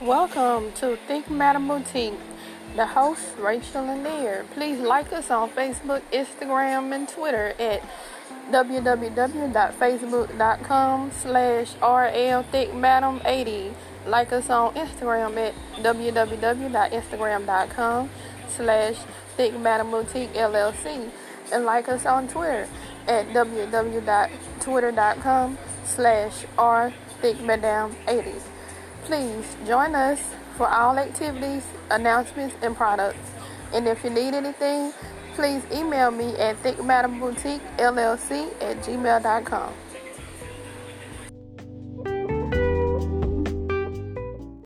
Welcome to Thick Madam Boutique. The host, Rachel Lanier. Please like us on Facebook, Instagram, and Twitter at www.facebook.com slash rlthickmadam80. Like us on Instagram at www.instagram.com slash thickmadamboutique LLC. And like us on Twitter at www.twitter.com slash rthickmadam80. Please join us for all activities, announcements, and products. And if you need anything, please email me at thickmadamboutique LLC at gmail.com.